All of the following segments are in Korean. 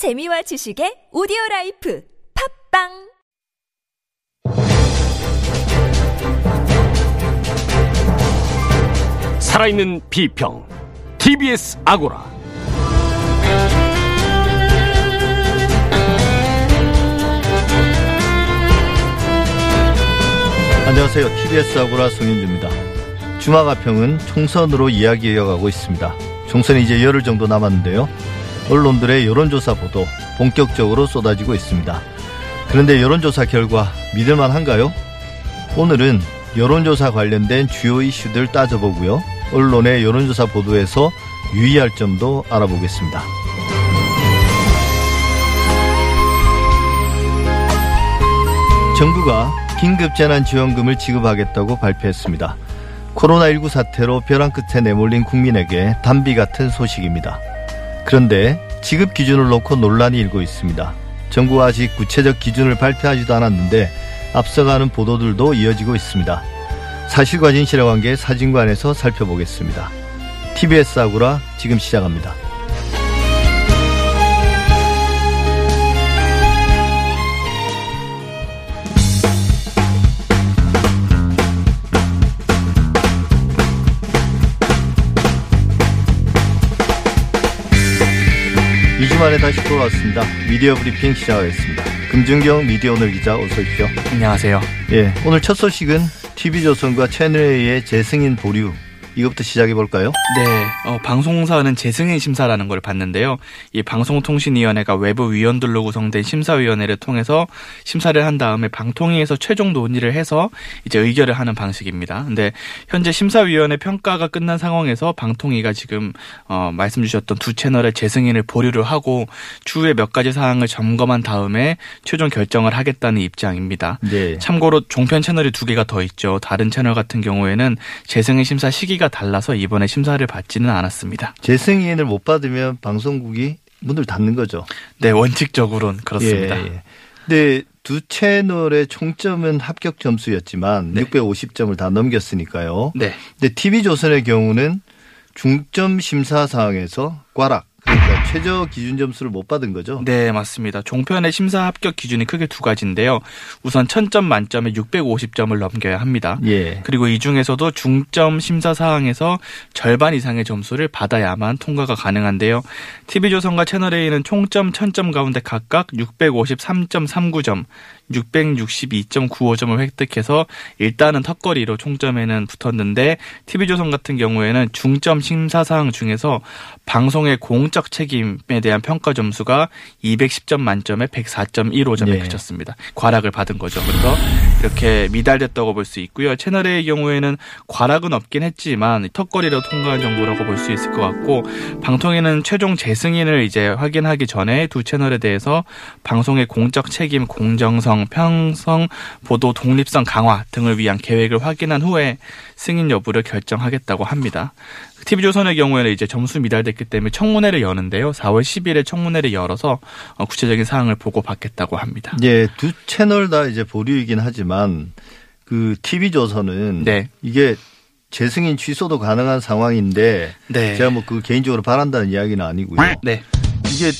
재미와 지식의 오디오 라이프 팟빵 살아있는 비평 TBS 아고라 안녕하세요. TBS 아고라 송윤주입니다. 주마가평은 총선으로 이야기 이어가고 있습니다. 총선이 이제 열흘 정도 남았는데요. 언론들의 여론조사 보도 본격적으로 쏟아지고 있습니다. 그런데 여론조사 결과 믿을만 한가요? 오늘은 여론조사 관련된 주요 이슈들 따져보고요. 언론의 여론조사 보도에서 유의할 점도 알아보겠습니다. 정부가 긴급재난지원금을 지급하겠다고 발표했습니다. 코로나19 사태로 벼랑 끝에 내몰린 국민에게 단비 같은 소식입니다. 그런데 지급 기준을 놓고 논란이 일고 있습니다. 정부가 아직 구체적 기준을 발표하지도 않았는데 앞서가는 보도들도 이어지고 있습니다. 사실과 진실의 관계 사진관에서 살펴보겠습니다. TBS 아구라 지금 시작합니다. 이 주말에 다시 돌아왔습니다. 미디어 브리핑 시작하겠습니다. 금준경 미디어 오늘 기자 어서 오십시오. 안녕하세요. 예, 오늘 첫 소식은 TV조선과 채널A의 재승인 보류 이것부터 시작해 볼까요? 네, 어, 방송사는 재승인 심사라는 걸 봤는데요. 이 방송통신위원회가 외부 위원들로 구성된 심사위원회를 통해서 심사를 한 다음에 방통위에서 최종 논의를 해서 이제 의결을 하는 방식입니다. 근데 현재 심사위원회 평가가 끝난 상황에서 방통위가 지금 어, 말씀 주셨던 두 채널의 재승인을 보류를 하고 추후에 몇 가지 사항을 점검한 다음에 최종 결정을 하겠다는 입장입니다. 네. 참고로 종편 채널이 두 개가 더 있죠. 다른 채널 같은 경우에는 재승인 심사 시기가 달라서 이번에 심사를 받지는 않았습니다. 재승인을 못 받으면 방송국이 문을 닫는 거죠. 네, 원칙적으로는 그렇습니다. 예, 예. 근데 두 채널의 총점은 합격 점수였지만 네. 650점을 다 넘겼으니까요. 네, 근데 TV조선의 경우는 중점 심사 사항에서 꽈락 그러니까 최저 기준 점수를 못 받은 거죠. 네, 맞습니다. 종편의 심사 합격 기준이 크게 두 가지인데요. 우선 1000점 만점에 650점을 넘겨야 합니다. 예. 그리고 이 중에서도 중점 심사 사항에서 절반 이상의 점수를 받아야만 통과가 가능한데요. TV조선과 채널A는 총점 1000점 가운데 각각 653.39점, 662.95점을 획득해서 일단은 턱걸이로 총점에는 붙었는데 TV조선 같은 경우에는 중점 심사 사항 중에서 방송의 공적 책임에 대한 평가 점수가 210점 만점에 104.15점에 예. 그쳤습니다. 과락을 받은 거죠. 그래서 이렇게 미달됐다고 볼 수 있고요. 채널A의 경우에는 과락은 없긴 했지만 턱걸이로 통과한 정도라고 볼 수 있을 것 같고 방통위는 최종 재승인을 이제 확인하기 전에 두 채널에 대해서 방송의 공적 책임, 공정성, 평성, 보도 독립성 강화 등을 위한 계획을 확인한 후에 승인 여부를 결정하겠다고 합니다. TV조선의 경우에는 이제 점수 미달됐기 때문에 청문회를 여는데요. 4월 10일에 청문회를 열어서 어, 구체적인 사항을 보고 받겠다고 합니다. 예, 두 채널 다 이제 보류이긴 하지만 그 TV조선은 네. 이게 재승인 취소도 가능한 상황인데 네. 제가 뭐 그 개인적으로 바란다는 이야기는 아니고요. 네. 이게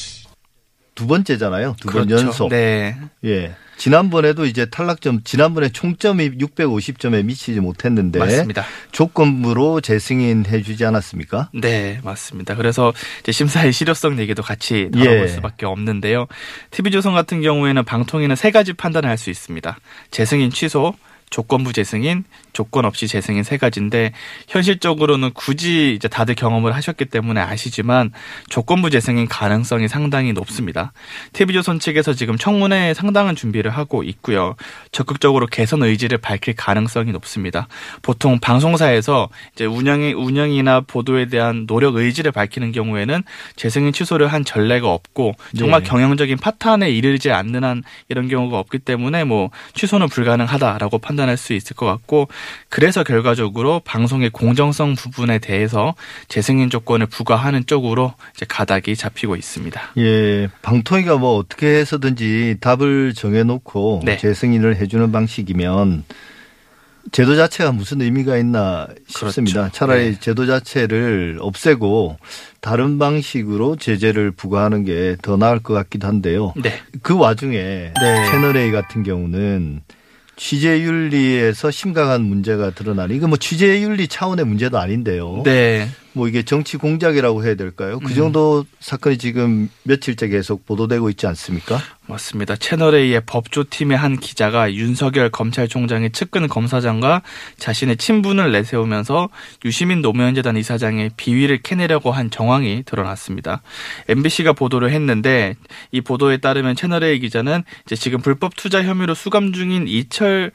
두 번째잖아요. 두번 그렇죠. 연속. 네. 예. 지난번에도 이제 탈락점 지난번에 총점이 650점에 미치지 못했는데 맞습니다. 조건부로 재승인해 주지 않았습니까? 네, 맞습니다. 그래서 이제 심사의 실효성 얘기도 같이 다뤄볼 예. 수밖에 없는데요. TV조선 같은 경우에는 방통위는 세 가지 판단을 할 수 있습니다. 재승인 취소, 조건부 재승인, 조건 없이 재승인 세 가지인데 현실적으로는 굳이 이제 다들 경험을 하셨기 때문에 아시지만 조건부 재승인 가능성이 상당히 높습니다. TV조선 측에서 지금 청문회에 상당한 준비를 하고 있고요. 적극적으로 개선 의지를 밝힐 가능성이 높습니다. 보통 방송사에서 이제 운영이 운영이나 보도에 대한 노력 의지를 밝히는 경우에는 재승인 취소를 한 전례가 없고 정말 네. 경영적인 파탄에 이르지 않는 한 이런 경우가 없기 때문에 뭐 취소는 불가능하다라고 판단할 수 있을 것 같고 그래서 결과적으로 방송의 공정성 부분에 대해서 재승인 조건을 부과하는 쪽으로 이제 가닥이 잡히고 있습니다. 예, 방통위가 뭐 어떻게 해서든지 답을 정해놓고 네. 재승인을 해주는 방식이면 제도 자체가 무슨 의미가 있나 싶습니다. 그렇죠. 차라리 네. 제도 자체를 없애고 다른 방식으로 제재를 부과하는 게 더 나을 것 같기도 한데요. 네. 그 와중에 네. 채널A 같은 경우는 취재윤리에서 심각한 문제가 드러나니 이거 뭐 취재윤리 차원의 문제도 아닌데요. 네. 뭐 이게 정치 공작이라고 해야 될까요? 음. 그 정도 사건이 지금 며칠째 계속 보도되고 있지 않습니까? 맞습니다. 채널A의 법조팀의 한 기자가 윤석열 검찰총장의 측근 검사장과 자신의 친분을 내세우면서 유시민 노무현재단 이사장의 비위를 캐내려고 한 정황이 드러났습니다. MBC가 보도를 했는데 이 보도에 따르면 채널A 기자는 이제 지금 불법 투자 혐의로 수감 중인 이철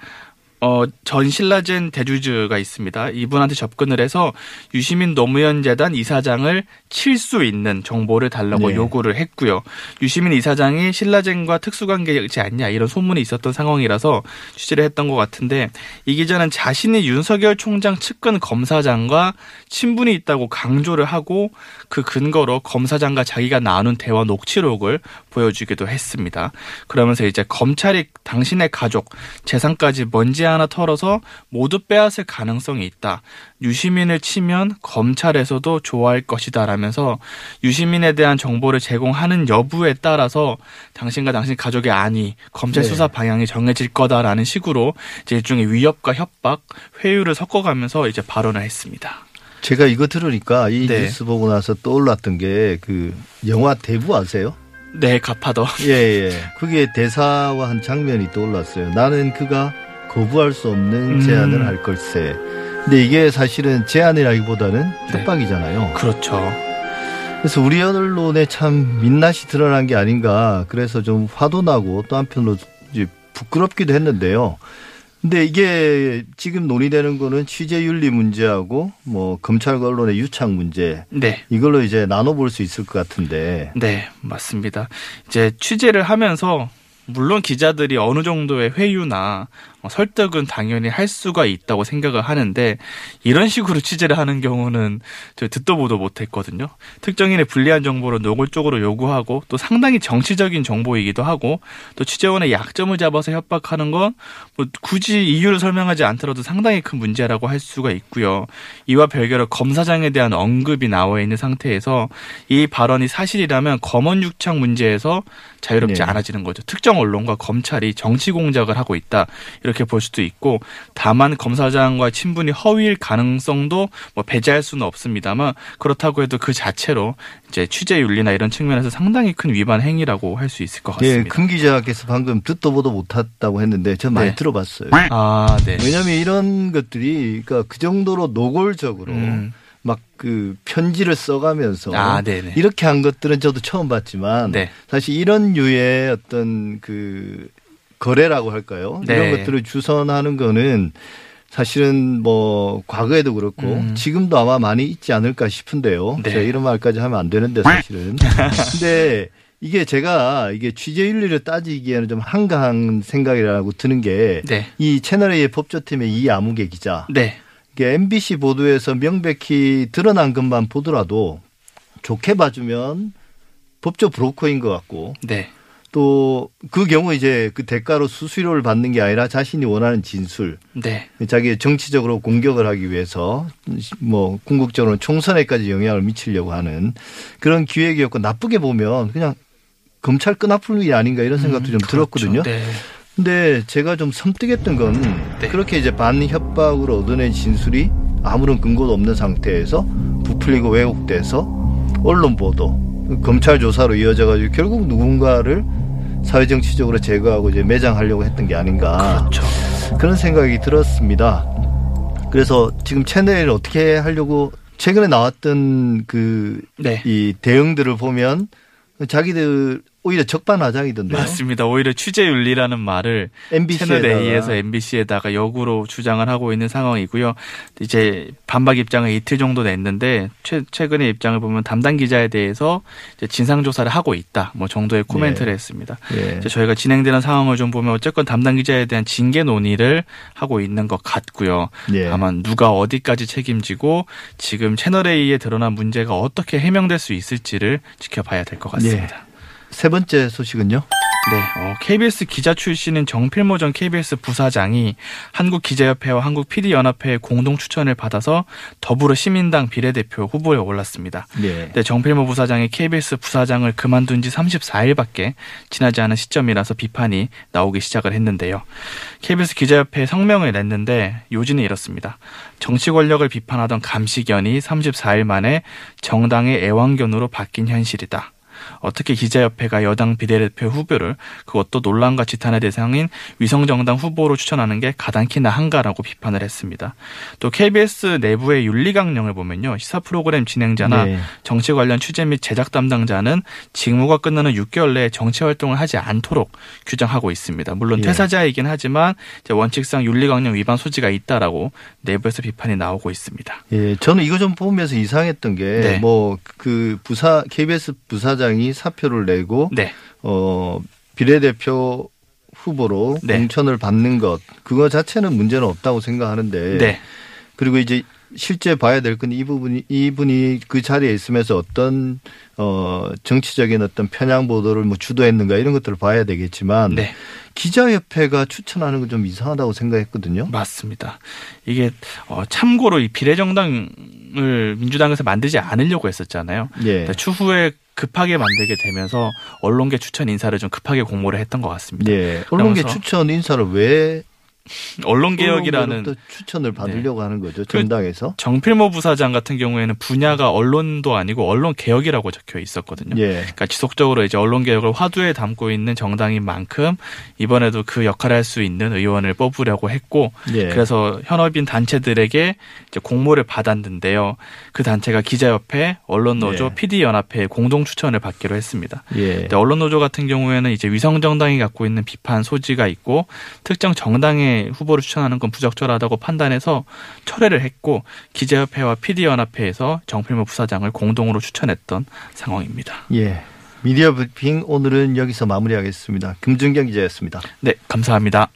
어, 전 신라젠 대주주가 있습니다. 이분한테 접근을 해서 유시민 노무현 재단 이사장을 칠 수 있는 정보를 달라고 네. 요구를 했고요. 유시민 이사장이 신라젠과 특수관계지 않냐 이런 소문이 있었던 상황이라서 취재를 했던 것 같은데 이 기자는 자신이 윤석열 총장 측근 검사장과 친분이 있다고 강조를 하고 그 근거로 검사장과 자기가 나눈 대화 녹취록을 보여주기도 했습니다. 그러면서 이제 검찰이 당신의 가족 재산까지 먼지 하나 털어서 모두 빼앗을 가능성이 있다. 유시민을 치면 검찰에서도 좋아할 것이다 라면서 유시민에 대한 정보를 제공하는 여부에 따라서 당신과 당신 가족의 안위, 검찰 네. 수사 방향이 정해질 거다라는 식으로 이제 일종의 위협과 협박, 회유를 섞어가면서 이제 발언을 했습니다. 제가 이거 들으니까 이 네. 뉴스 보고 나서 떠올랐던 게 그 영화 대부 아세요? 네, 갚아더. 예, 예. 그게 대사와 한 장면이 떠올랐어요. 나는 그가 거부할 수 없는 음. 제안을 할 걸세. 근데 이게 사실은 제안이라기보다는 네. 협박이잖아요. 그렇죠. 그래서 우리 언론에 참 민낯이 드러난 게 아닌가. 그래서 좀 화도 나고 또 한편으로 이제 부끄럽기도 했는데요. 근데 이게 지금 논의되는 거는 취재윤리 문제하고 뭐 검찰과 언론의 유착 문제 네. 이걸로 이제 나눠볼 수 있을 것 같은데 네, 맞습니다. 이제 취재를 하면서 물론 기자들이 어느 정도의 회유나 어, 설득은 당연히 할 수가 있다고 생각을 하는데 이런 식으로 취재를 하는 경우는 저 듣도 보도 못했거든요. 특정인의 불리한 정보를 노골적으로 요구하고 또 상당히 정치적인 정보이기도 하고 또 취재원의 약점을 잡아서 협박하는 건 뭐 굳이 이유를 설명하지 않더라도 상당히 큰 문제라고 할 수가 있고요. 이와 별개로 검사장에 대한 언급이 나와 있는 상태에서 이 발언이 사실이라면 검언 유착 문제에서 자유롭지 네. 않아지는 거죠. 특정 언론과 검찰이 정치 공작을 하고 있다 이렇게 볼 수도 있고 다만 검사장과 친분이 허위일 가능성도 뭐 배제할 수는 없습니다만 그렇다고 해도 그 자체로 이제 취재 윤리나 이런 측면에서 상당히 큰 위반 행위라고 할 수 있을 것 예, 같습니다. 금 기자께서 방금 듣도 보도 못했다고 했는데 저 많이 네. 들어봤어요. 아, 네. 왜냐하면 이런 것들이 그러니까 그 정도로 노골적으로 음. 막 그 편지를 써가면서 아, 네네. 이렇게 한 것들은 저도 처음 봤지만 네. 사실 이런 류의 어떤 그 거래라고 할까요? 네. 이런 것들을 주선하는 거는 사실은 뭐 과거에도 그렇고 음. 지금도 아마 많이 있지 않을까 싶은데요. 네. 제가 이런 말까지 하면 안 되는데 사실은. 근데 이게 제가 이게 취재 윤리를 따지기에는 좀 한가한 생각이라고 드는 게이 네. 채널A의 법조팀의 이 아무개 기자. 네. 이게 MBC 보도에서 명백히 드러난 것만 보더라도 좋게 봐주면 법조 브로커인 것 같고 네. 또그 경우 이제 그 대가로 수수료를 받는 게 아니라 자신이 원하는 진술, 네. 자기 정치적으로 공격을 하기 위해서 뭐 궁극적으로 총선에까지 영향을 미치려고 하는 그런 기획이었고 나쁘게 보면 그냥 검찰 끈아풀 일이 아닌가 이런 생각도 좀 들었거든요. 네. 근데 제가 좀 섬뜩했던 건 네. 그렇게 이제 반협박으로 얻어낸 진술이 아무런 근거도 없는 상태에서 부풀리고 왜곡돼서 언론 보도, 검찰 조사로 이어져가지고 결국 누군가를 사회정치적으로 제거하고 이제 매장하려고 했던 게 아닌가 그렇죠. 그런 생각이 들었습니다. 그래서 지금 채널을 어떻게 하려고 최근에 나왔던 그 네. 이 대응들을 보면 자기들 오히려 적반하장이던데요. 맞습니다. 오히려 취재 윤리라는 말을 MBC에다가. 채널 A에서 MBC에다가 역으로 주장을 하고 있는 상황이고요. 이제 반박 입장을 이틀 정도 냈는데 최, 최근의 입장을 보면 담당 기자에 대해서 진상 조사를 하고 있다. 뭐 정도의 코멘트를 네. 했습니다. 예. 저희가 진행되는 상황을 좀 보면 어쨌건 담당 기자에 대한 징계 논의를 하고 있는 것 같고요. 예. 다만 누가 어디까지 책임지고 지금 채널 A에 드러난 문제가 어떻게 해명될 수 있을지를 지켜봐야 될 것 같습니다. 세 번째 소식은요? 네, 어, KBS 기자 출신인 정필모 전 KBS 부사장이 한국기자협회와 한국PD연합회의 공동 추천을 받아서 더불어 시민당 비례대표 후보에 올랐습니다. 네. 네, 정필모 부사장이 KBS 부사장을 그만둔 지 34일밖에 지나지 않은 시점이라서 비판이 나오기 시작을 했는데요. KBS 기자협회 성명을 냈는데 요지는 이렇습니다. 정치 권력을 비판하던 감시견이 34일 만에 정당의 애완견으로 바뀐 현실이다. 어떻게 기자협회가 여당 비례대표 후보를 그것도 논란과 지탄의 대상인 위성정당 후보로 추천하는 게 가당키 나 한가라고 비판을 했습니다. 또 KBS 내부의 윤리강령을 보면요. 시사 프로그램 진행자나 네. 정치 관련 취재 및 제작 담당자는 직무가 끝나는 6개월 내에 정치 활동을 하지 않도록 규정하고 있습니다. 물론 예. 퇴사자이긴 하지만 원칙상 윤리강령 위반 소지가 있다라고 내부에서 비판이 나오고 있습니다. 예, 저는 이거 좀 보면서 이상했던 게 네. 뭐그 부사 KBS 부사장 이 사표를 내고 네. 어 비례대표 후보로 네. 공천을 받는 것 그거 자체는 문제는 없다고 생각하는데 네. 그리고 이제 실제 봐야 될 건 이 부분이 이분이 그 자리에 있으면서 어떤 어 정치적인 어떤 편향 보도를 뭐 주도했는가 이런 것들을 봐야 되겠지만 네. 기자협회가 추천하는 건 좀 이상하다고 생각했거든요. 맞습니다. 이게 어, 참고로 이 비례정당을 민주당에서 만들지 않으려고 했었잖아요. 예. 근데 추후에 급하게 만들게 되면서 언론계 추천 인사를 좀 급하게 공모를 했던 것 같습니다. 예. 언론계 추천 인사를 왜 언론 개혁이라는 언론계로부터 추천을 받으려고 하는 거죠 그 정당에서. 정필모 부사장 같은 경우에는 분야가 언론도 아니고 언론 개혁이라고 적혀 있었거든요. 예. 그러니까 지속적으로 이제 언론 개혁을 화두에 담고 있는 정당인 만큼 이번에도 그 역할을 할 수 있는 의원을 뽑으려고 했고 예. 그래서 현업인 단체들에게 이제 공모를 받았는데요. 그 단체가 기자협회, 언론노조, 네. PD연합회 공동 추천을 받기로 했습니다. 예. 언론노조 같은 경우에는 이제 위성 정당이 갖고 있는 비판 소지가 있고 특정 정당 의 후보를 추천하는 건 부적절하다고 판단해서 철회를 했고 기자협회와 PD연합회에서 정필모 부사장을 공동으로 추천했던 상황입니다. 예. 미디어 브리핑 오늘은 여기서 마무리하겠습니다. 금준경 기자였습니다. 네, 감사합니다.